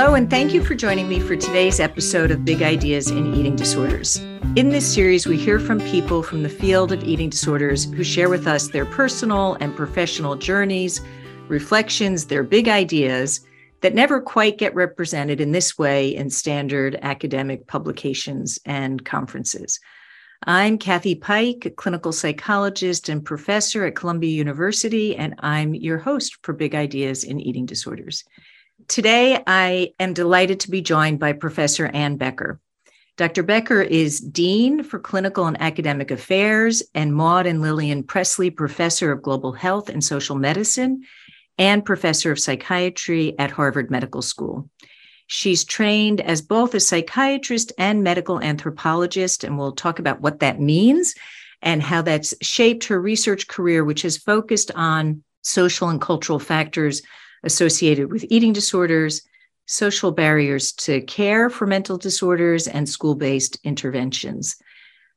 Hello, and thank you for joining me for today's episode of Big Ideas in Eating Disorders. In this series, we hear from people from the field of eating disorders who share with us their personal and professional journeys, reflections, their big ideas that never quite get represented in this way in standard academic publications and conferences. I'm Kathy Pike, a clinical psychologist and professor at Columbia University, and I'm your host for Big Ideas in Eating Disorders. Today, I am delighted to be joined by Professor Anne Becker. Dr. Becker is Dean for Clinical and Academic Affairs and Maude and Lillian Presley Professor of Global Health and Social Medicine and Professor of Psychiatry at Harvard Medical School. She's trained as both a psychiatrist and medical anthropologist, and we'll talk about what that means and how that's shaped her research career, which has focused on social and cultural factors associated with eating disorders, social barriers to care for mental disorders, and school based interventions.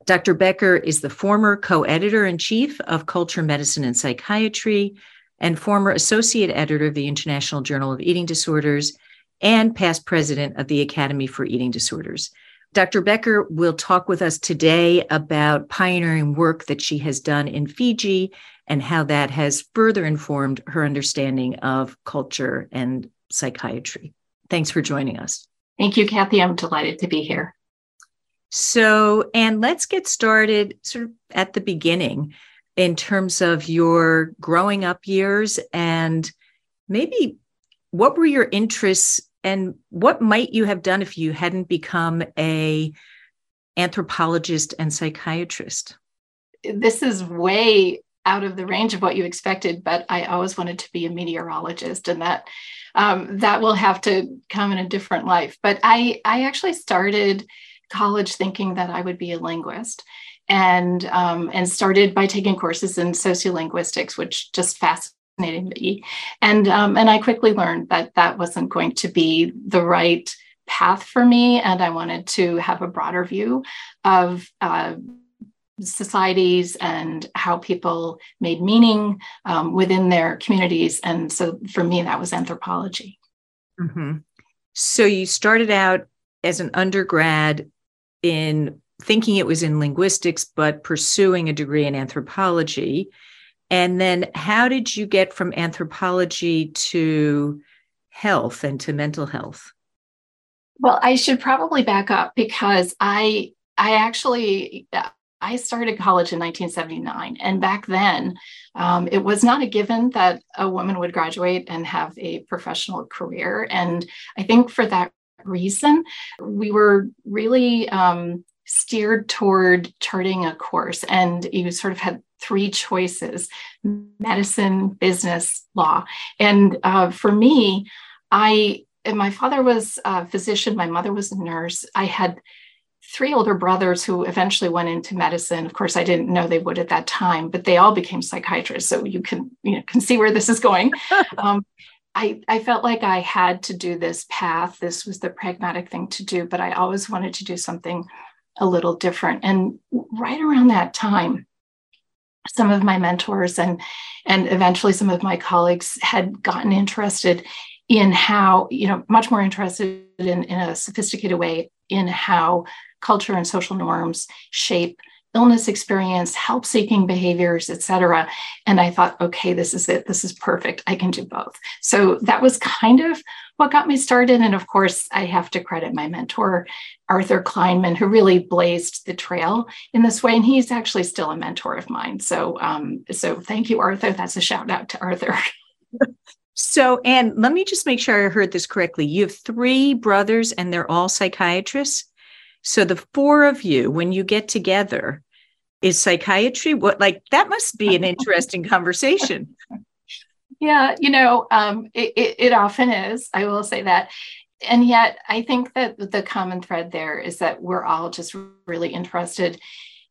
Dr. Becker is the former co editor in chief of Culture, Medicine, and Psychiatry and former associate editor of the International Journal of Eating Disorders and past president of the Academy for Eating Disorders. Dr. Becker will talk with us today about pioneering work that she has done in Fiji and how that has further informed her understanding of culture and psychiatry. Thanks for joining us. Thank you, Kathy. I'm delighted to be here. So, and let's get started sort of at the beginning in terms of your growing up years and maybe what were your interests and what might you have done if you hadn't become a anthropologist and psychiatrist this is way out of the range of what you expected, but I always wanted to be a meteorologist, and that um, that will have to come in a different life. But I I actually started college thinking that I would be a linguist, and um, and started by taking courses in sociolinguistics, which just fascinated me, and um, and I quickly learned that that wasn't going to be the right path for me, and I wanted to have a broader view of uh, societies and how people made meaning um, within their communities. And so for me, that was anthropology. Mm-hmm. So you started out as an undergrad in thinking it was in linguistics, but pursuing a degree in anthropology. And then how did you get from anthropology to health and to mental health? Well, I should probably back up because I I actually I started college in 1979. And back then, um, it was not a given that a woman would graduate and have a professional career. And I think for that reason, we were really um, steered toward charting a course. And you sort of had three choices medicine, business, law. And uh, for me, I, my father was a physician, my mother was a nurse. I had three older brothers who eventually went into medicine. Of course, I didn't know they would at that time, but they all became psychiatrists. So you can you know can see where this is going. um, I, I felt like I had to do this path. This was the pragmatic thing to do, but I always wanted to do something a little different. And right around that time, some of my mentors and and eventually some of my colleagues had gotten interested in how you know much more interested in, in a sophisticated way in how culture and social norms shape illness experience, help seeking behaviors, et cetera. And I thought, okay, this is it. This is perfect. I can do both. So that was kind of what got me started. And of course, I have to credit my mentor, Arthur Kleinman, who really blazed the trail in this way. And he's actually still a mentor of mine. So, um, so thank you, Arthur. That's a shout out to Arthur. So, and let me just make sure I heard this correctly. You have three brothers and they're all psychiatrists. So the four of you, when you get together, is psychiatry what like that must be an interesting conversation. Yeah, you know, um, it, it, it often is. I will say that. And yet, I think that the common thread there is that we're all just really interested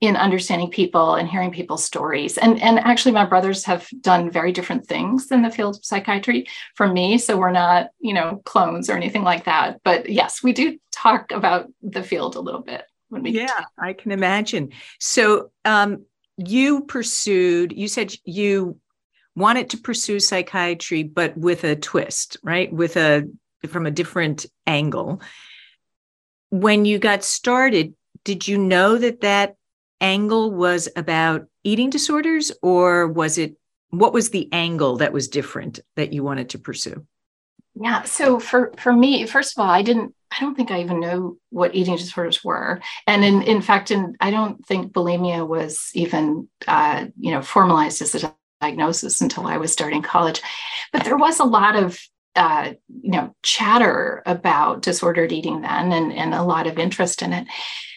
in understanding people and hearing people's stories. And, and actually, my brothers have done very different things in the field of psychiatry from me. So we're not, you know, clones or anything like that. But yes, we do talk about the field a little bit when we. Yeah, I can imagine. So um, you pursued, you said you wanted to pursue psychiatry, but with a twist, right? With a from a different angle. When you got started, did you know that that angle was about eating disorders or was it what was the angle that was different that you wanted to pursue? Yeah, so for for me, first of all, I didn't I don't think I even know what eating disorders were, and in in fact, in I don't think bulimia was even uh, you know formalized as a diagnosis until I was starting college. But there was a lot of uh, you know chatter about disordered eating then, and and a lot of interest in it.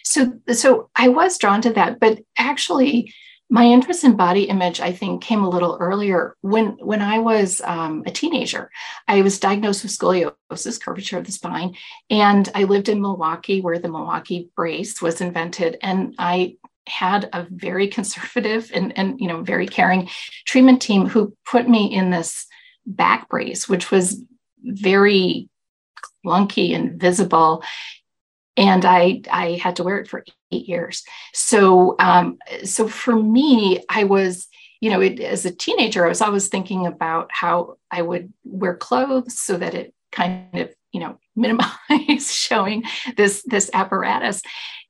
So so I was drawn to that, but actually my interest in body image i think came a little earlier when when i was um, a teenager. I was diagnosed with scoliosis curvature of the spine and i lived in milwaukee where the milwaukee brace was invented and i had a very conservative and, and you know very caring treatment team who put me in this back brace which was very clunky and visible and I I had to wear it for eight years. So um, so for me, I was you know it, as a teenager, I was always thinking about how I would wear clothes so that it kind of you know minimize showing this this apparatus.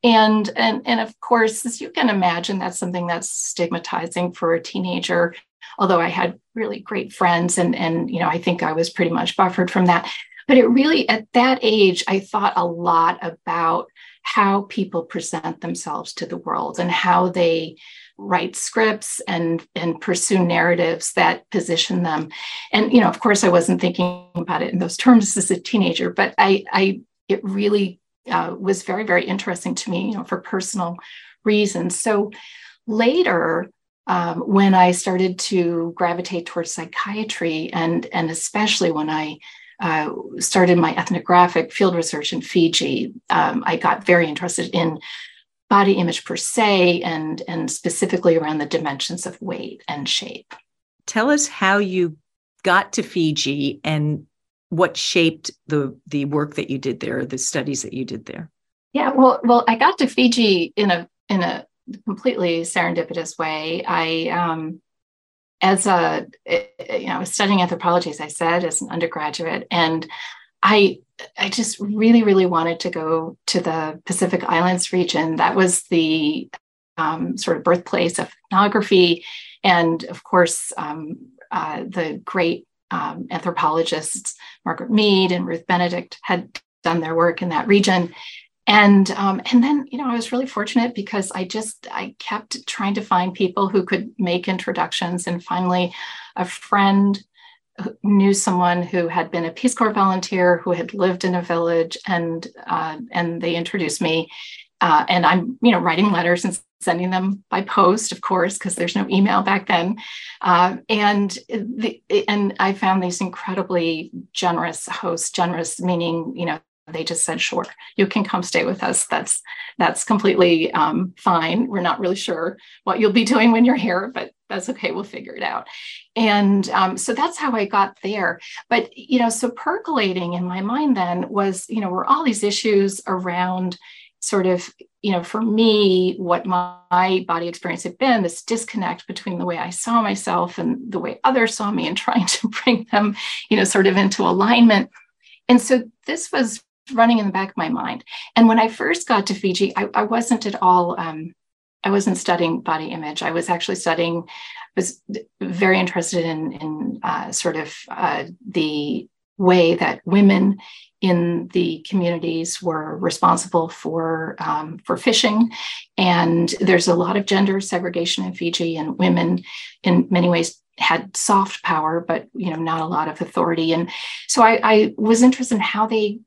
And and and of course as you can imagine that's something that's stigmatizing for a teenager. Although i had really great friends and and you know i think i was pretty much buffered from that but it really, at that age, I thought a lot about how people present themselves to the world and how they write scripts and and pursue narratives that position them. And you know of course i wasn't thinking about it in those terms as a teenager but i i it really uh, was very very interesting to me you know for personal reasons. So later um, when i started to gravitate towards psychiatry and and especially when i uh, started my ethnographic field research in Fiji, um, I got very interested in body image per se and, and specifically around the dimensions of weight and shape. Tell us how you got to Fiji and what shaped the the work that you did there, the studies that you did there. Yeah, well, well, I got to Fiji in a in a completely serendipitous way. I um, as a you know I was studying anthropology as i said as an undergraduate and i i just really really wanted to go to the pacific islands region. That was the um, sort of birthplace of ethnography and of course um, uh, the great um, anthropologists margaret mead and ruth benedict had done their work in that region and um, and then you know i was really fortunate because i just i kept trying to find people who could make introductions. And finally a friend knew someone who had been a peace corps volunteer who had lived in a village and uh, and they introduced me uh, and i'm you know writing letters and sending them by post of course because there's no email back then. Uh, and the, and i found these incredibly generous hosts generous meaning you know they just said sure you can come stay with us. That's that's completely um, fine. We're not really sure what you'll be doing when you're here but that's okay. We'll figure it out. And um, so that's how i got there. But you know so percolating in my mind then was you know were all these issues around sort of you know for me what my body experience had been this disconnect between the way i saw myself and the way others saw me and trying to bring them you know sort of into alignment. And so this was running in the back of my mind. And when I first got to Fiji, I, I wasn't at all, um, I wasn't studying body image. I was actually studying, was very interested in, in uh, sort of uh, the way that women in the communities were responsible for um, for fishing, and there's a lot of gender segregation in Fiji, and women, in many ways, had soft power, but you know not a lot of authority. And so I, I was interested in how they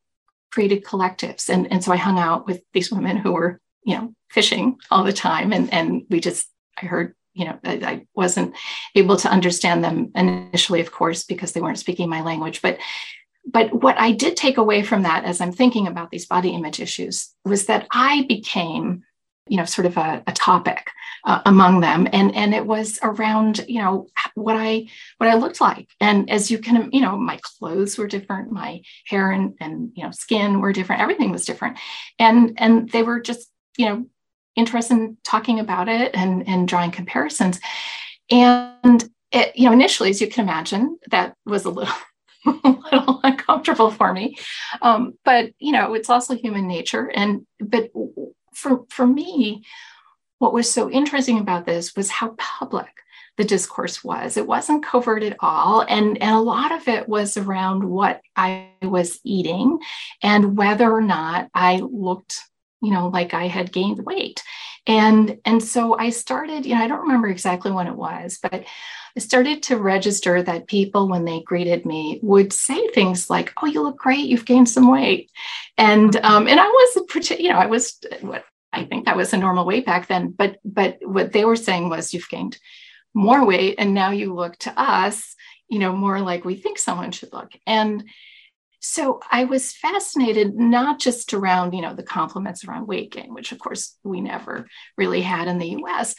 created collectives. And, and so I hung out with these women who were, you know, fishing all the time. And, and we just, I heard, you know, I, I wasn't able to understand them initially, of course, because they weren't speaking my language. But but what I did take away from that as I'm thinking about these body image issues was that I became you know sort of a, a topic uh, among them and and it was around you know what i what i looked like and as you can you know my clothes were different my hair and and you know skin were different everything was different and and they were just you know interested in talking about it and and drawing comparisons and it, you know initially as you can imagine that was a little a little uncomfortable for me. Um, but you know, it's also human nature. And but for for me, what was so interesting about this was how public the discourse was. It wasn't covert at all. And, and a lot of it was around what I was eating and whether or not I looked, you know, like I had gained weight. And, and so I started, you know, I don't remember exactly when it was, but I started to register that people, when they greeted me, would say things like, "Oh, you look great. You've gained some weight," and um, and I wasn't, you know, I was what I think that was a normal weight back then. But but what they were saying was, "You've gained more weight, and now you look to us, you know, more like we think someone should look." And so I was fascinated not just around, you know, the compliments around weight gain, which of course we never really had in the US,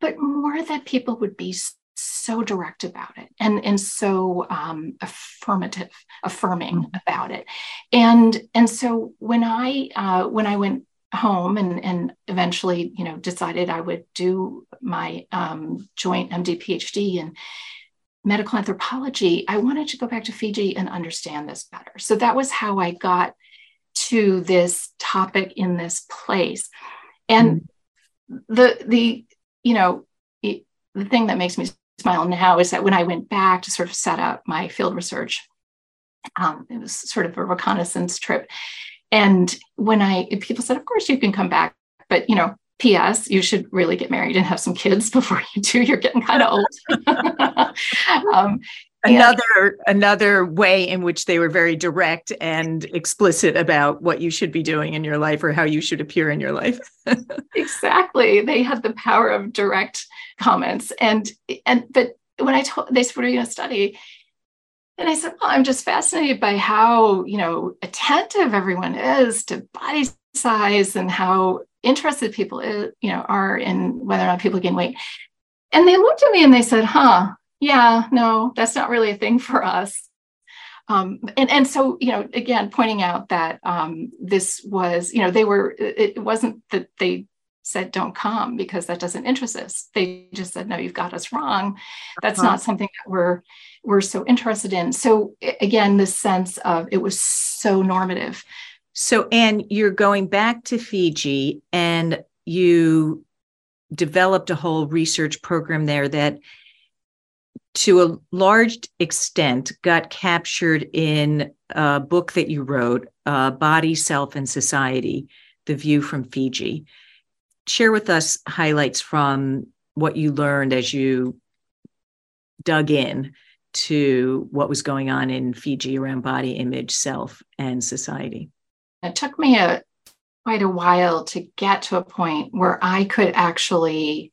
but more that people would be so direct about it and and so um, affirmative affirming mm-hmm. about it and and so when i uh, when i went home and and eventually you know decided i would do my um, joint md phd in medical anthropology i wanted to go back to fiji and understand this better so that was how i got to this topic in this place and mm. the the you know it, the thing that makes me smile now is that when I went back to sort of set up my field research, um, it was sort of a reconnaissance trip. And when I, people said, of course you can come back, but you know, P.S. You should really get married and have some kids before you do. You're getting kind of old. um, another another way in which they were very direct and explicit about what you should be doing in your life or how you should appear in your life exactly they had the power of direct comments and and but when i told they said what are you to study and i said well i'm just fascinated by how you know attentive everyone is to body size and how interested people is, you know are in whether or not people gain weight and they looked at me and they said huh yeah, no, that's not really a thing for us. Um, and and so you know again pointing out that um, this was you know they were it wasn't that they said don't come because that doesn't interest us they just said no you've got us wrong that's uh-huh. not something that we're we're so interested in. So again this sense of it was so normative. So Anne, you're going back to fiji and you developed a whole research program there that to a large extent got captured in a book that you wrote, uh, Body, Self, and Society The View from Fiji. Share with us highlights from what you learned as you dug in to what was going on in Fiji around body image, self, and society. It took me a quite a while to get to a point where I could actually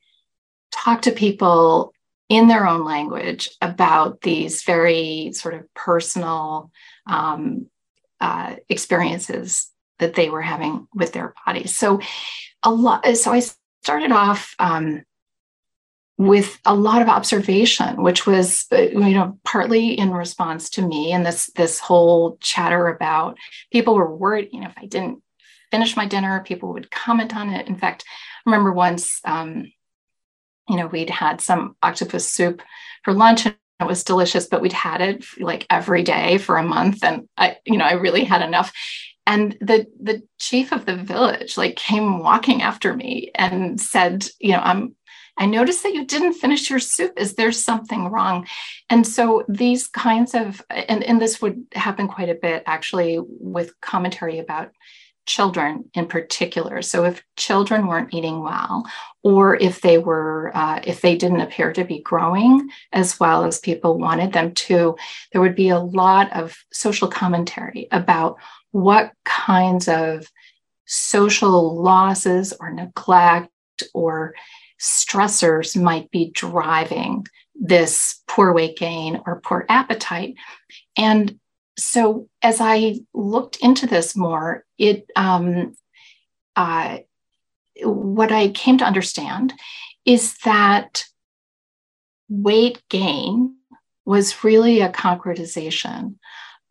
talk to people in their own language about these very sort of personal um, uh, experiences that they were having with their bodies. So a lot. So I started off um, with a lot of observation, which was uh, you know partly in response to me and this this whole chatter about people were worried. You know, if I didn't finish my dinner, people would comment on it. In fact, I remember once. Um, you know, we'd had some octopus soup for lunch and it was delicious, but we'd had it like every day for a month. And I, you know, I really had enough. And the the chief of the village like came walking after me and said, you know, I'm I noticed that you didn't finish your soup. Is there something wrong? And so these kinds of, and, and this would happen quite a bit actually with commentary about children in particular. So if children weren't eating well, or if they were, uh, if they didn't appear to be growing as well as people wanted them to, there would be a lot of social commentary about what kinds of social losses or neglect or stressors might be driving this poor weight gain or poor appetite. And so as I looked into this more, it um, uh, what I came to understand is that weight gain was really a concretization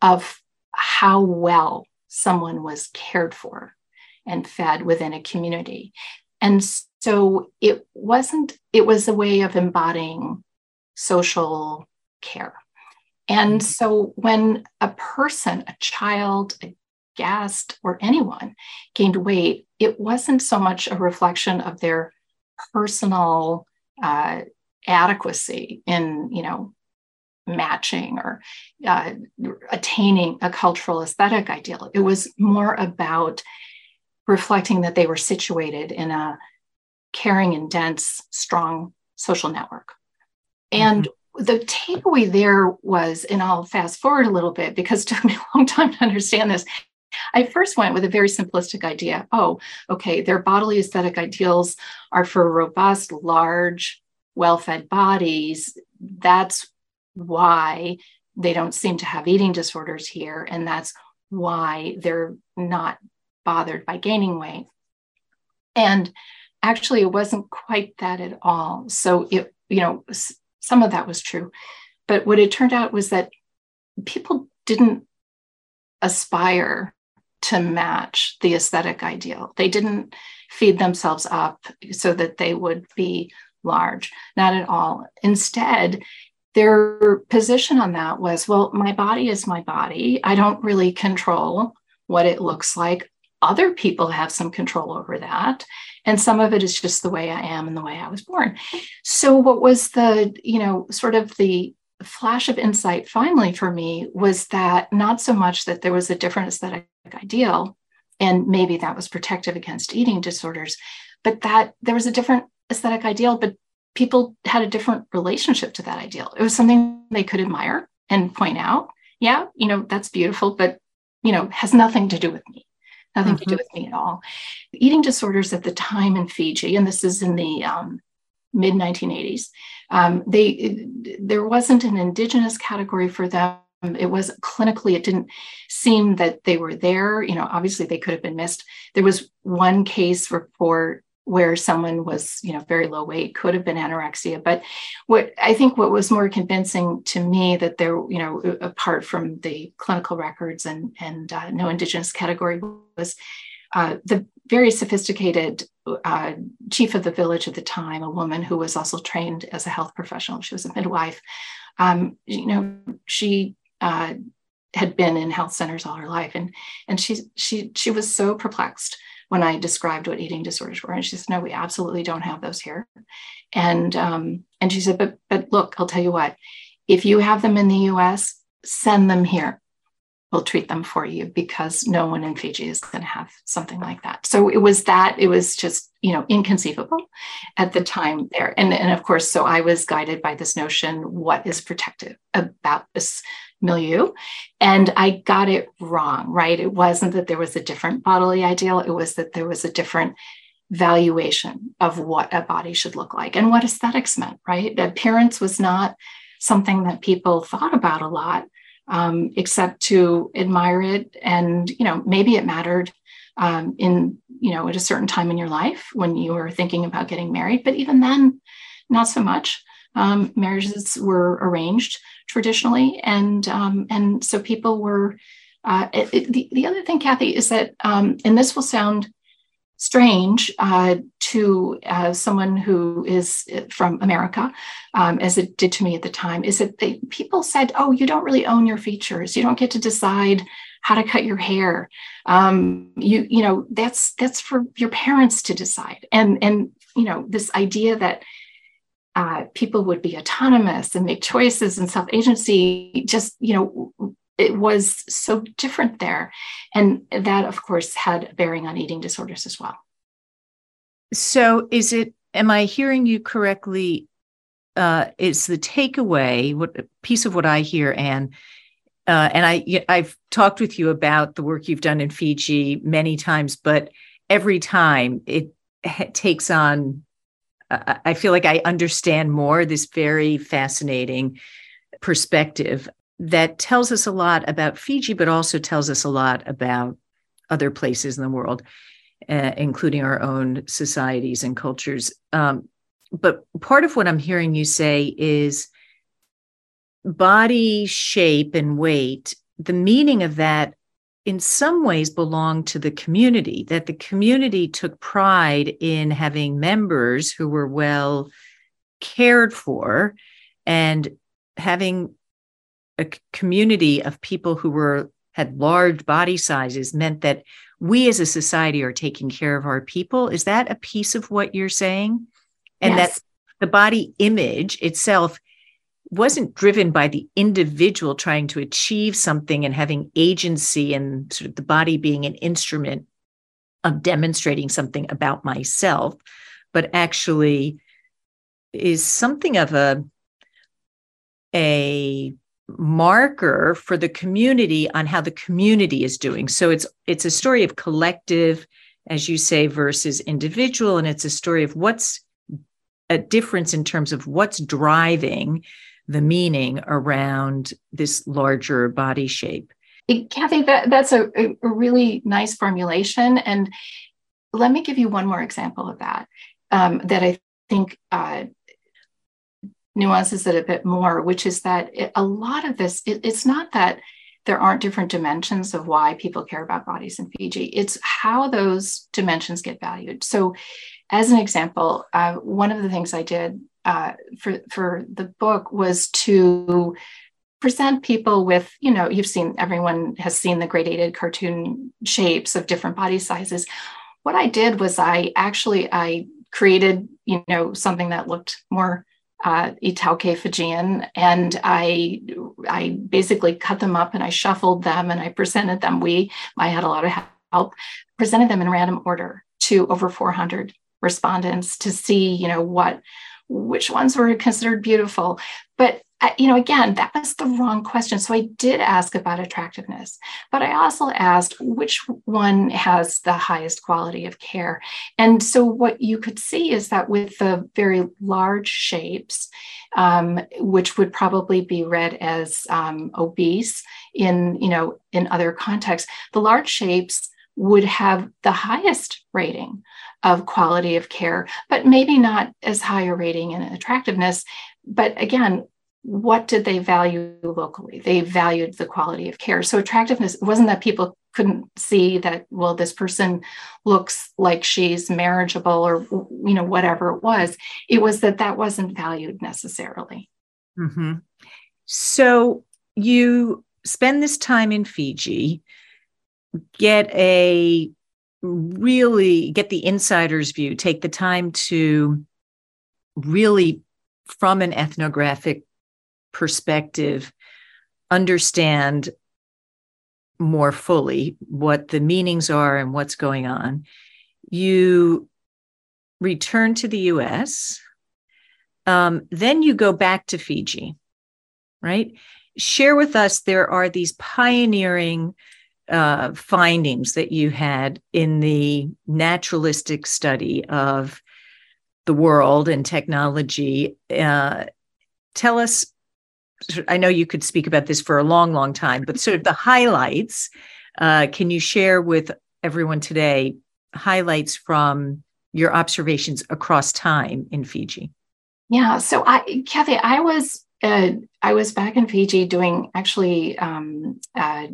of how well someone was cared for and fed within a community. And so it wasn't, it was a way of embodying social care. And so when a person, a child, a guest, or anyone gained weight, it wasn't so much a reflection of their personal uh, adequacy in, you know, matching or uh, attaining a cultural aesthetic ideal. It was more about reflecting that they were situated in a caring and dense, strong social network. And mm-hmm. the takeaway there was, and I'll fast forward a little bit because it took me a long time to understand this. I first went with a very simplistic idea. Oh, okay, their bodily aesthetic ideals are for robust, large, well fed bodies. That's why they don't seem to have eating disorders here. And that's why they're not bothered by gaining weight. And actually, it wasn't quite that at all. So, it, you know, some of that was true. But what it turned out was that people didn't aspire to match the aesthetic ideal. They didn't feed themselves up so that they would be large, not at all. Instead, their position on that was well, my body is my body. I don't really control what it looks like. Other people have some control over that. And some of it is just the way I am and the way I was born. So, what was the, you know, sort of the flash of insight finally for me was that not so much that there was a different aesthetic ideal, and maybe that was protective against eating disorders, but that there was a different aesthetic ideal, but people had a different relationship to that ideal. It was something they could admire and point out. Yeah, you know, that's beautiful, but, you know, has nothing to do with me, nothing mm-hmm. to do mm-hmm. with me at all. Eating disorders at the time in Fiji, and this is in the um, mid 1980s, um, they there wasn't an indigenous category for them. It was clinically, it didn't seem that they were there. You know, obviously they could have been missed. There was one case report where someone was you know very low weight could have been anorexia. But what i think what was more convincing to me that there you know apart from the clinical records and and uh, no indigenous category was uh, the very sophisticated uh, chief of the village at the time a woman who was also trained as a health professional she was a midwife um, you know she uh, had been in health centers all her life. And and she she she was so perplexed when I described what eating disorders were. And she said, no, we absolutely don't have those here. And um, and she said, but but look, I'll tell you what, if you have them in the US, send them here. We'll treat them for you because no one in Fiji is going to have something like that. So it was that, it was just, you know, inconceivable at the time there. And, and of course, so I was guided by this notion what is protective about this milieu. And I got it wrong, right? It wasn't that there was a different bodily ideal, it was that there was a different valuation of what a body should look like and what aesthetics meant, right? Appearance was not something that people thought about a lot, um, except to admire it. And, you know, maybe it mattered um, in, you know, at a certain time in your life when you were thinking about getting married. But even then, not so much. Um, marriages were arranged traditionally, and um, and so people were. Uh, it, it, the, the other thing, Kathy, is that, um, and this will sound strange uh, to uh, someone who is uh, from America, um, as it did to me at the time, is that they, people said, "Oh, you don't really own your features. You don't get to decide how to cut your hair. Um, you, you know, that's that's for your parents to decide." And and you know, this idea that uh, people would be autonomous and make choices and self agency just you know it was so different there. And that of course had a bearing on eating disorders as well. So is it am i hearing you correctly? Uh, is the takeaway what piece of what i hear anne uh, and I, I've talked with you about the work you've done in Fiji many times, but every time it takes on I feel like I understand more this very fascinating perspective that tells us a lot about Fiji, but also tells us a lot about other places in the world, uh, including our own societies and cultures. Um, but part of what I'm hearing you say is body shape and weight, the meaning of that in some ways belonged to the community, that the community took pride in having members who were well cared for and having a community of people who were had large body sizes meant that we as a society are taking care of our people. Is that a piece of what you're saying? And yes. that the body image itself wasn't driven by the individual trying to achieve something and having agency and sort of the body being an instrument of demonstrating something about myself, but actually is something of a a marker for the community on how the community is doing. So it's it's a story of collective, as you say, versus individual, and it's a story of what's a difference in terms of what's driving the meaning around this larger body shape. Kathy, that, that's a, a really nice formulation. And let me give you one more example of that um, that I think uh, nuances it a bit more, which is that it, a lot of this, it, it's not that there aren't different dimensions of why people care about bodies in Fiji. It's how those dimensions get valued. So, as an example, uh, one of the things I did uh, for for the book was to present people with, you know, you've seen everyone has seen the gradated cartoon shapes of different body sizes. What I did was I actually I created, you know, something that looked more uh, Fijian, and I I basically cut them up and I shuffled them and I presented them. We I had a lot of help, presented them in random order to over 400 respondents to see you know what which ones were considered beautiful. But you know, again, that was the wrong question. So I did ask about attractiveness, but I also asked which one has the highest quality of care. And so what you could see is that with the very large shapes, um, which would probably be read as um, obese in, you know, in other contexts, the large shapes would have the highest rating of quality of care, but maybe not as high a rating in attractiveness. But again, what did they value locally? They valued the quality of care. So attractiveness wasn't that people couldn't see that, well, this person looks like she's marriageable or, you know, whatever it was. It was that that wasn't valued necessarily. Mm-hmm. So you spend this time in Fiji, get a really get the insider's view, take the time to really, from an ethnographic perspective, understand more fully what the meanings are and what's going on. You return to the US, um, then you go back to Fiji, right? Share with us, there are these pioneering uh, findings that you had in the naturalistic study of the world and technology. Uh, tell us, I know you could speak about this for a long, long time, but sort of the highlights. Uh, can you share with everyone today highlights from your observations across time in Fiji? Yeah. So I, Kathy, I was uh, I was back in Fiji doing actually um, uh,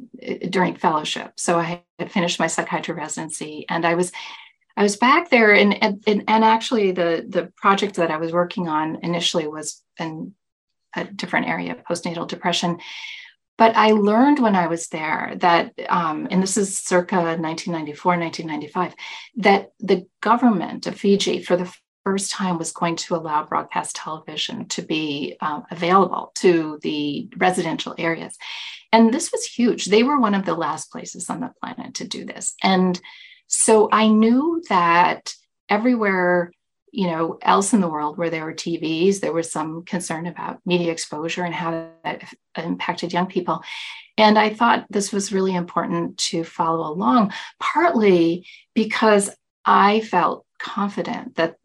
during fellowship. So I had finished my psychiatry residency, and I was I was back there, and and, and actually the the project that I was working on initially was in a different area, of postnatal depression. But I learned when I was there that, um, and this is circa 1994, 1995, that the government of Fiji, for the first time was going to allow broadcast television to be um, available to the residential areas. And this was huge. They were one of the last places on the planet to do this. And so I knew that everywhere you know else in the world where there were tvs there was some concern about media exposure and how that impacted young people and i thought this was really important to follow along partly because i felt confident that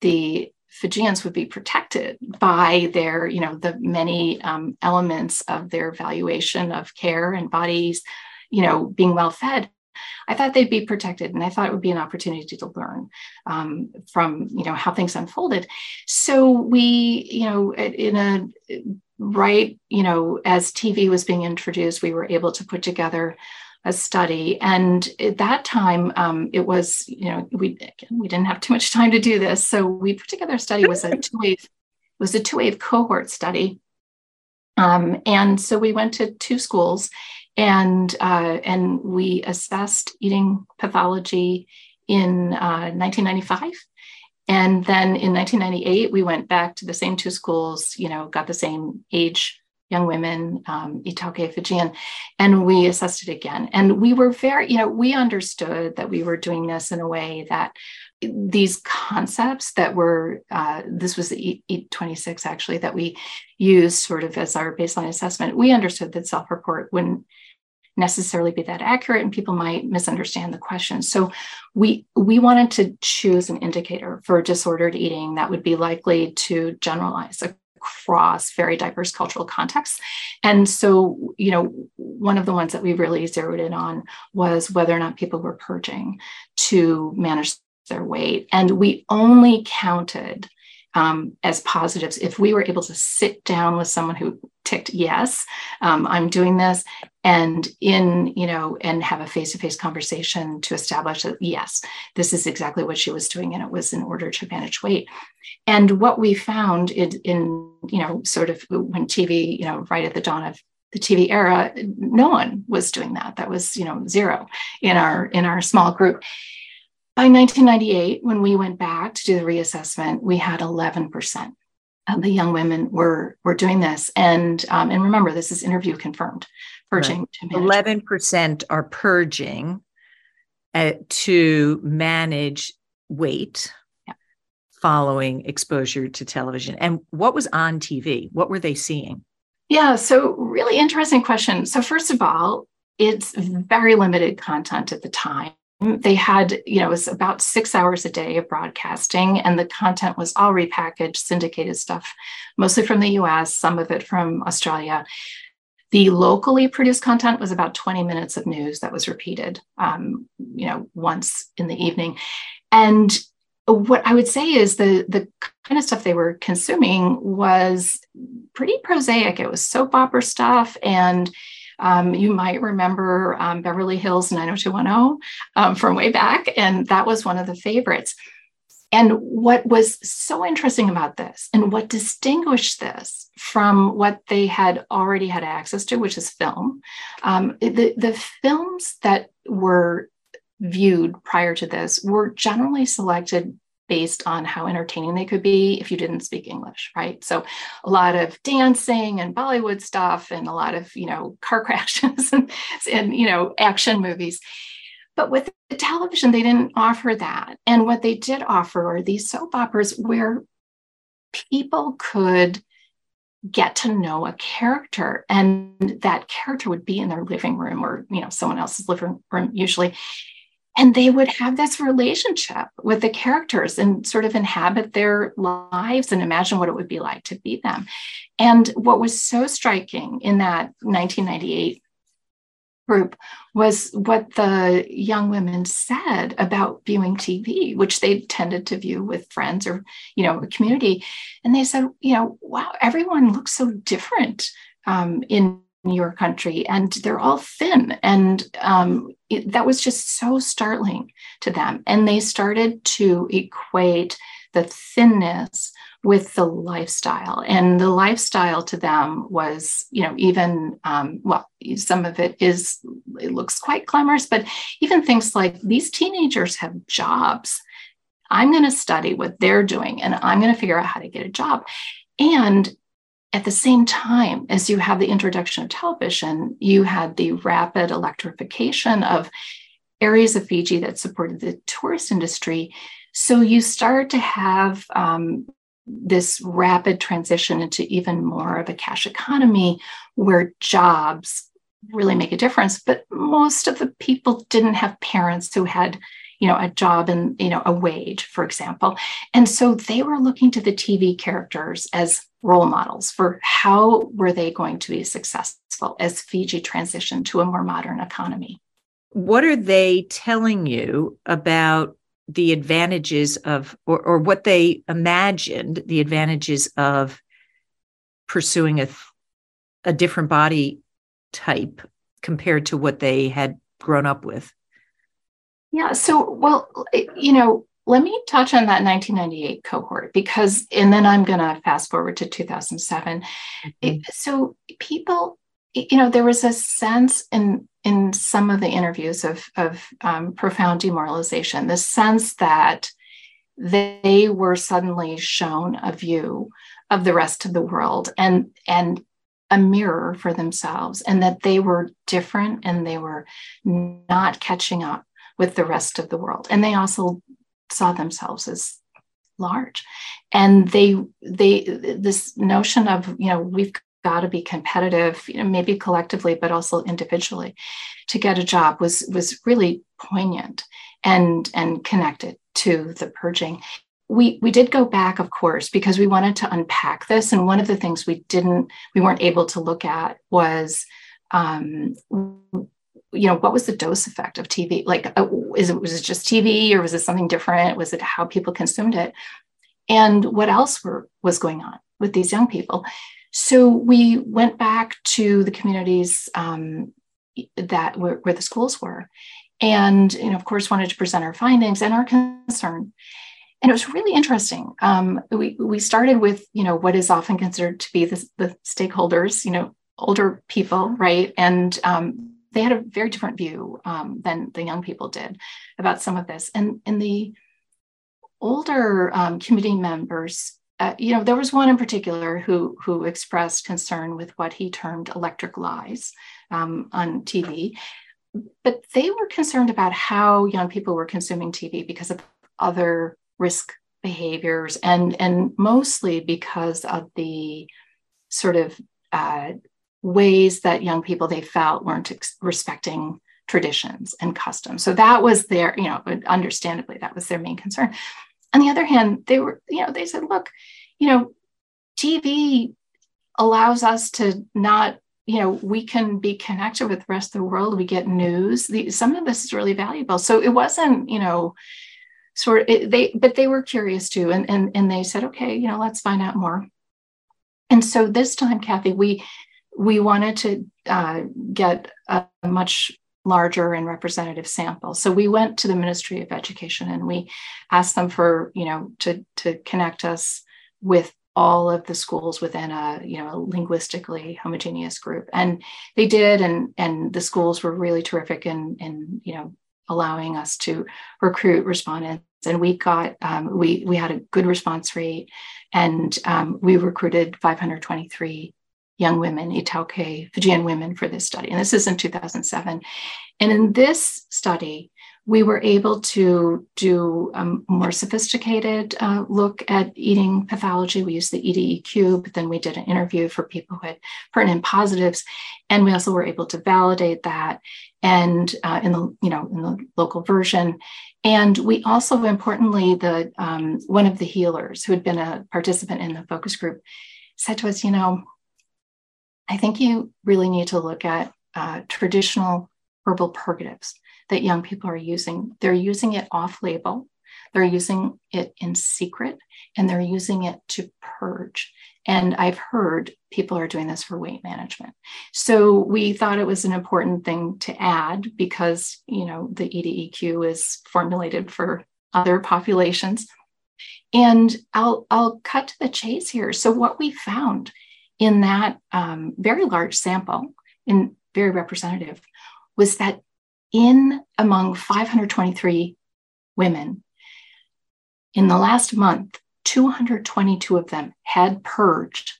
the Fijians would be protected by their, you know, the many um, elements of their valuation of care and bodies, you know, being well fed. I thought they'd be protected, and I thought it would be an opportunity to learn um, from, you know, how things unfolded. So we, you know, in a right, you know, as TV was being introduced, we were able to put together a study. And at that time, um, it was, you know, we we didn't have too much time to do this, so we put together a study. Was a two wave was a two wave cohort study, Um, and so we went to two schools and uh, and we assessed eating pathology in uh, 1995 and then in 1998 we went back to the same two schools you know got the same age young women um, iTaukei Fijian and we assessed it again. And we were very you know we understood that we were doing this in a way that these concepts that were uh, this was the EAT-26 actually that we used sort of as our baseline assessment. We understood that self-report wouldn't necessarily be that accurate and people might misunderstand the question. So we we wanted to choose an indicator for disordered eating that would be likely to generalize across very diverse cultural contexts. And so you know one of the ones that we really zeroed in on was whether or not people were purging to manage their weight. And we only counted um, as positives. If we were able to sit down with someone who ticked yes um, i'm doing this and in you know and have a face-to-face conversation to establish that yes this is exactly what she was doing and it was in order to manage weight. And what we found in, in you know sort of when tv you know right at the dawn of the tv era no one was doing that. That was you know zero in our in our small group by 1998, when we went back to do the reassessment, we had 11% of the young women were were doing this. And um, and remember, this is interview confirmed purging. Eleven percent are purging uh, to manage weight. Yeah. Following exposure to television. And what was on TV? What were they seeing? Yeah, so really interesting question. So, first of all, it's very limited content at the time they had, you know, it was about six hours a day of broadcasting, and the content was all repackaged, syndicated stuff, mostly from the US, some of it from Australia. The locally produced content was about 20 minutes of news that was repeated, um, you know, once in the evening. And what I would say is the the kind of stuff they were consuming was pretty prosaic. It was soap opera stuff and um, you might remember um, Beverly Hills 90210 um, from way back, and that was one of the favorites. And what was so interesting about this and what distinguished this from what they had already had access to, which is film, um, the, the films that were viewed prior to this were generally selected based on how entertaining they could be if you didn't speak English, right? So a lot of dancing and Bollywood stuff and a lot of, you know, car crashes and, and you know, action movies. But with the television, they didn't offer that. And what they did offer are these soap operas where people could get to know a character and that character would be in their living room or you know someone else's living room usually and they would have this relationship with the characters and sort of inhabit their lives and imagine what it would be like to be them. And what was so striking in that 1998 group was what the young women said about viewing TV, which they tended to view with friends or, you know, a community. And they said, you know, wow, everyone looks so different um, in your country and they're all thin. And um, it, that was just so startling to them. And they started to equate the thinness with the lifestyle. And the lifestyle to them was you know even um, well some of it is it looks quite glamorous but even things like these teenagers have jobs. I'm going to study what they're doing and i'm going to figure out how to get a job. And at the same time as you have the introduction of television, you had the rapid electrification of areas of Fiji that supported the tourist industry. So you start to have um, this rapid transition into even more of a cash economy where jobs really make a difference. But most of the people didn't have parents who had you know a job and you know a wage for example and so they were looking to the tv characters as role models for how were they going to be successful as Fiji transitioned to a more modern economy. What are they telling you about the advantages of, or, or what they imagined the advantages of pursuing a, a different body type compared to what they had grown up with? Yeah. So, well, you know, let me touch on that 1998 cohort because, and then I'm going to fast forward to 2007. Mm-hmm. It, so people, you know, there was a sense in in some of the interviews of of um, profound demoralization, the sense that they were suddenly shown a view of the rest of the world and and a mirror for themselves, and that they were different and they were not catching up with the rest of the world. And they also saw themselves as large. And they they this notion of you know we've got to be competitive you know maybe collectively but also individually to get a job was was really poignant and and connected to the purging. We we did go back of course because we wanted to unpack this. And one of the things we didn't we weren't able to look at was um, you know what was the dose effect of tv like uh, is it was it just tv or was it something different? Was it how people consumed it? And what else were, was going on with these young people? So we went back to the communities um, that were, where the schools were and you know of course wanted to present our findings and our concern. And it was really interesting. Um, we, we started with you know what is often considered to be the, the stakeholders you know older people right? And um, they had a very different view um, than the young people did about some of this. And in the older um, committee members, uh, you know, there was one in particular who who expressed concern with what he termed electric lies um, on TV, but they were concerned about how young people were consuming TV because of other risk behaviors and and mostly because of the sort of uh, ways that young people they felt weren't ex- respecting traditions and customs. So that was their, you know, understandably, that was their main concern. On the other hand, they were, you know, they said, look, you know, TV allows us to not, you know, we can be connected with the rest of the world. We get news. The, some of this is really valuable. So it wasn't, you know, sort of it, they, but they were curious too, and and and they said, okay, you know, let's find out more. And so this time, Kathy, we we wanted to uh, get a much larger and representative sample. So we went to the Ministry of Education and we asked them for, you know, to, to connect us with all of the schools within a, you know, a linguistically homogeneous group. And they did, and and the schools were really terrific in, in you know, allowing us to recruit respondents. And we got, um, we we had a good response rate, and um, we recruited 523 young women, iTaukei Fijian women for this study. And this is in 2007. And in this study, we were able to do a more sophisticated uh, look at eating pathology. We used the EDEQ, but then we did an interview for people who had pertinent positives, and we also were able to validate that, and uh, in the you know in the local version. And we also, importantly, the um, one of the healers who had been a participant in the focus group said to us, you know, I think you really need to look at uh, traditional herbal purgatives that young people are using. They're using it off label, they're using it in secret, and they're using it to purge. And I've heard people are doing this for weight management. So we thought it was an important thing to add because, you know, the EDEQ is formulated for other populations. And I'll, I'll cut to the chase here. So what we found in that um, very large sample, and very representative, was that in among 523 women, in the last month, 222 of them had purged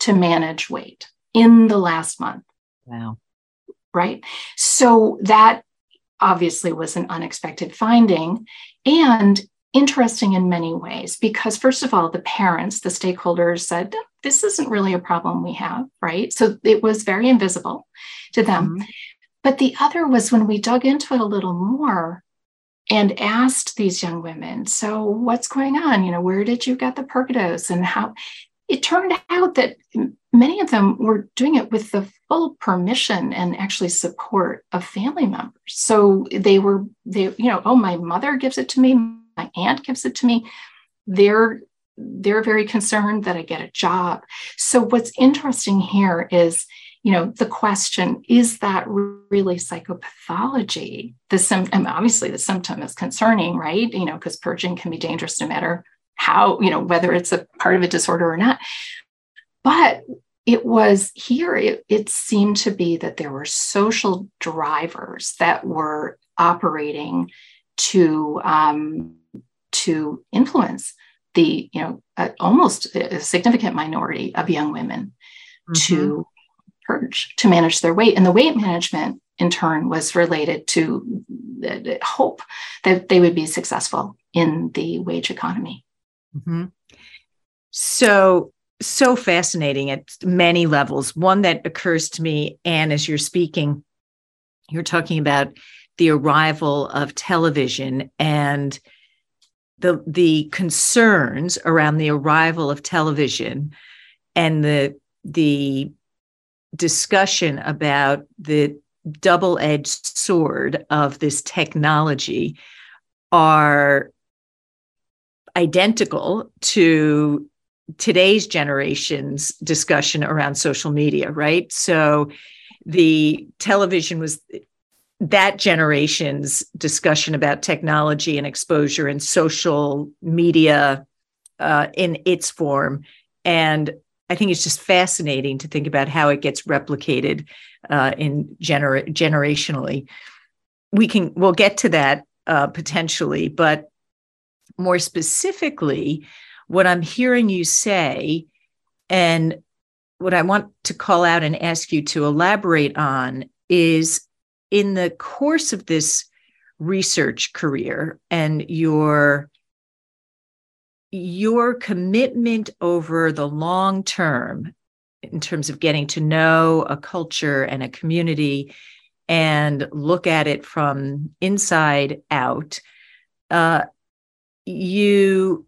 to manage weight in the last month. Wow. Right. So that obviously was an unexpected finding. And interesting in many ways because first of all the parents the stakeholders said this isn't really a problem we have right? So it was very invisible to them. Mm-hmm. but the other was when we dug into it a little more and asked these young women so what's going on? You know where did you get the percodos and how it turned out that many of them were doing it with the full permission and actually support of family members. So they were they you know oh my mother gives it to me my aunt gives it to me they're they're very concerned that i get a job so what's interesting here is you know, the question is that really psychopathology? The symptom, obviously, the symptom is concerning, right? You know, because purging can be dangerous no matter how, you know, whether it's a part of a disorder or not. But it was here, it, it seemed to be that there were social drivers that were operating to um, to influence the you know uh, almost a significant minority of young women mm-hmm. to purge to manage their weight and the weight management in turn was related to the hope that they would be successful in the wage economy mm-hmm. so so fascinating at many levels one that occurs to me and as you're speaking you're talking about the arrival of television and the the concerns around the arrival of television and the the discussion about the double-edged sword of this technology are identical to today's generation's discussion around social media right? So the television was that generation's discussion about technology and exposure and social media uh, in its form. And I think it's just fascinating to think about how it gets replicated uh, in gener- generationally. We can we'll get to that uh, potentially, but more specifically, what I'm hearing you say, and what I want to call out and ask you to elaborate on is in the course of this research career and your your commitment over the long term in terms of getting to know a culture and a community and look at it from inside out uh, you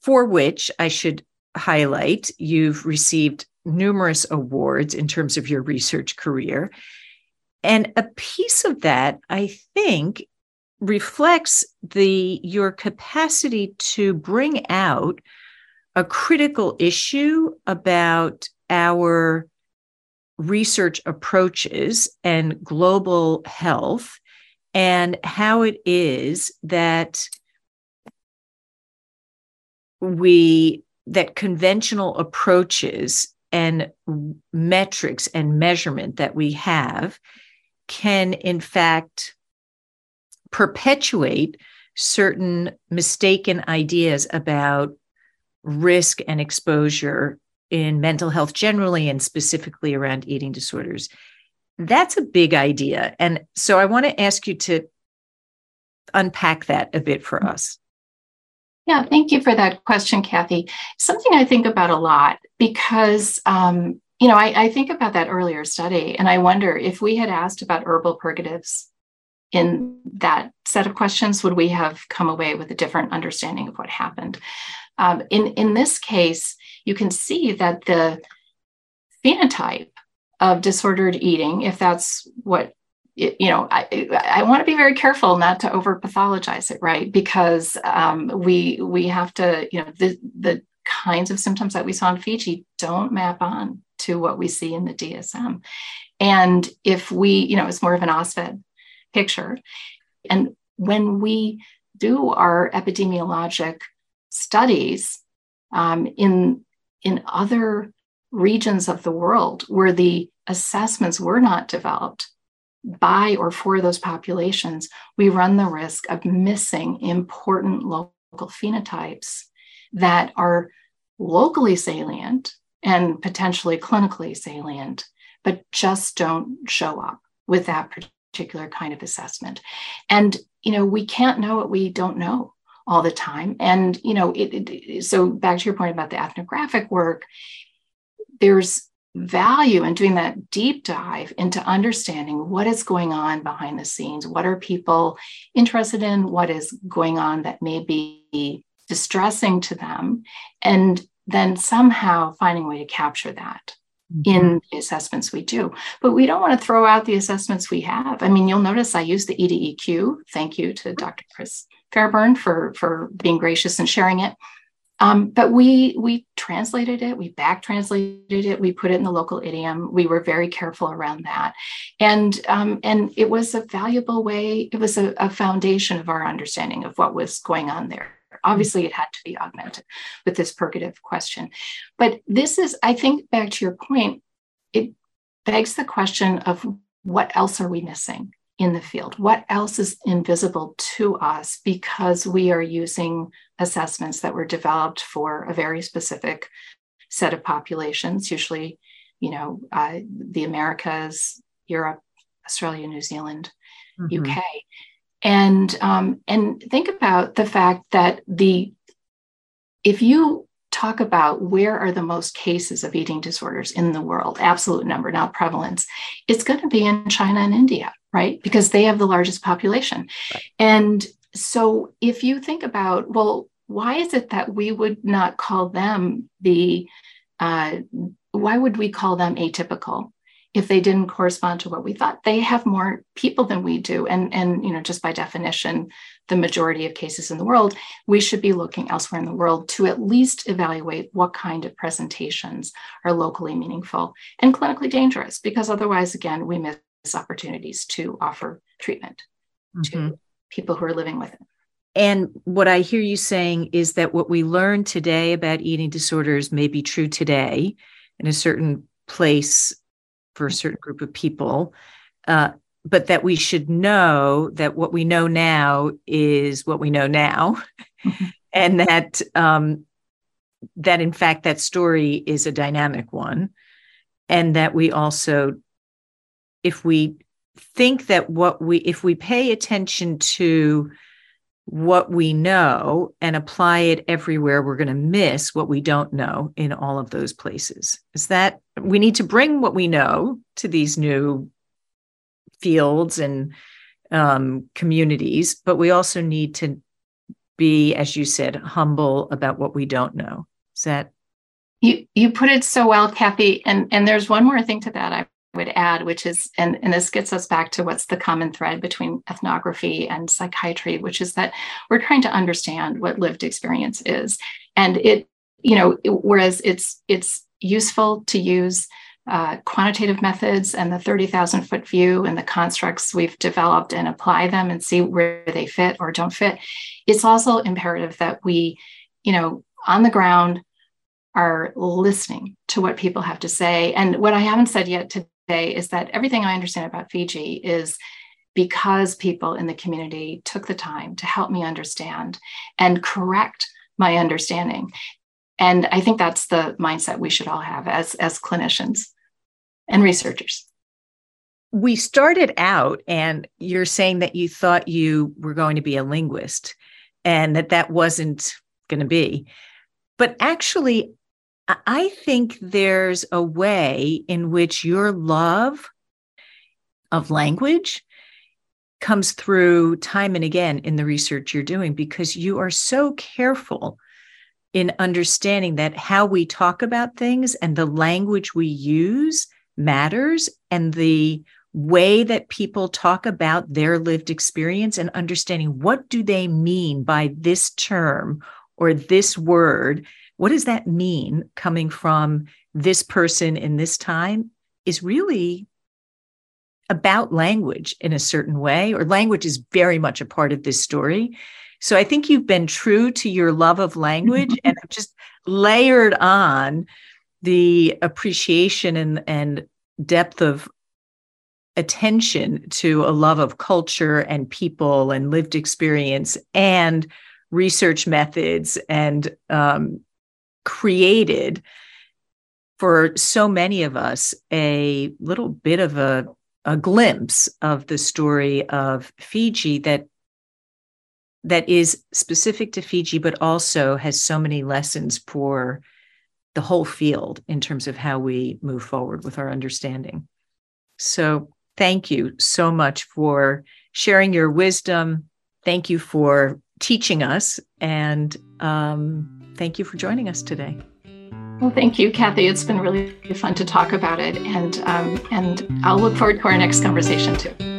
for which i should highlight you've received numerous awards in terms of your research career and a piece of that, I think, reflects the your capacity to bring out a critical issue about our research approaches and global health and how it is that we that conventional approaches and metrics and measurement that we have can, in fact, perpetuate certain mistaken ideas about risk and exposure in mental health generally and specifically around eating disorders. That's a big idea. And so I want to ask you to unpack that a bit for us. Yeah, thank you for that question, Kathy. Something I think about a lot because um, you know, I, I, think about that earlier study and I wonder if we had asked about herbal purgatives in that set of questions, would we have come away with a different understanding of what happened? Um, in, in this case, you can see that the phenotype of disordered eating, if that's what you know, I, I want to be very careful not to over pathologize it, right? Because um, we we have to, you know, the the kinds of symptoms that we saw in Fiji don't map on to what we see in the DSM. And if we, you know, it's more of an OSFED picture. And when we do our epidemiologic studies um, in, in other regions of the world where the assessments were not developed by or for those populations, we run the risk of missing important local phenotypes that are locally salient and potentially clinically salient, but just don't show up with that particular kind of assessment. And, you know, we can't know what we don't know all the time. And, you know, it, it, so back to your point about the ethnographic work, there's value in doing that deep dive into understanding what is going on behind the scenes. What are people interested in? What is going on that may be distressing to them? And then somehow finding a way to capture that mm-hmm. in the assessments we do. But we don't want to throw out the assessments we have. I mean, you'll notice I use the EDEQ. Thank you to Dr. Chris Fairburn for, for being gracious and sharing it. Um, but we we translated it, we back translated it, we put it in the local idiom. We were very careful around that. And, um, and it was a valuable way, it was a, a foundation of our understanding of what was going on there. Obviously, it had to be augmented with this purgative question. But this is, I think, back to your point, it begs the question of what else are we missing in the field? What else is invisible to us because we are using assessments that were developed for a very specific set of populations, usually, you know, uh, the Americas, Europe, Australia, New Zealand, mm-hmm. UK and um, and think about the fact that the if you talk about where are the most cases of eating disorders in the world absolute number not prevalence it's going to be in china and india right? Because they have the largest population. Right. and so if you think about well why is it that we would not call them the uh, why would we call them atypical if they didn't correspond to what we thought. They have more people than we do. And and you know just by definition the majority of cases in the world we should be looking elsewhere in the world to at least evaluate what kind of presentations are locally meaningful and clinically dangerous because otherwise again we miss opportunities to offer treatment mm-hmm. to people who are living with it. And what I hear you saying is that what we learn today about eating disorders may be true today in a certain place for a certain group of people. Uh, but that we should know that what we know now is what we know now, mm-hmm. and that um, that in fact that story is a dynamic one, and that we also, if we think that what we if we pay attention to what we know and apply it everywhere, we're going to miss what we don't know in all of those places. Is that we need to bring what we know to these new fields and um, communities, but we also need to be, as you said, humble about what we don't know. Is that? You you put it so well, Kathy. And and there's one more thing to that I would add, which is, and, and this gets us back to what's the common thread between ethnography and psychiatry, which is that we're trying to understand what lived experience is. And it, you know, whereas it's it's useful to use uh, quantitative methods and the 30,000 foot view and the constructs we've developed and apply them and see where they fit or don't fit. It's also imperative that we, you know, on the ground are listening to what people have to say. And what I haven't said yet today is that everything I understand about Fiji is because people in the community took the time to help me understand and correct my understanding. And I think that's the mindset we should all have as, as clinicians and researchers. We started out, and you're saying that you thought you were going to be a linguist and that that wasn't going to be. But actually, I think there's a way in which your love of language comes through time and again in the research you're doing because you are so careful in understanding that how we talk about things and the language we use matters and the way that people talk about their lived experience and understanding what do they mean by this term or this word what does that mean coming from this person in this time is really about language in a certain way, or language is very much a part of this story. So I think you've been true to your love of language and just layered on the appreciation and, and depth of attention to a love of culture and people and lived experience and research methods and um, created for so many of us a little bit of a, a glimpse of the story of Fiji that that is specific to Fiji, but also has so many lessons for the whole field in terms of how we move forward with our understanding. So, thank you so much for sharing your wisdom. Thank you for teaching us. And um, thank you for joining us today. Well, thank you, Kathy. It's been really fun to talk about it, and um, and I'll look forward to our next conversation too.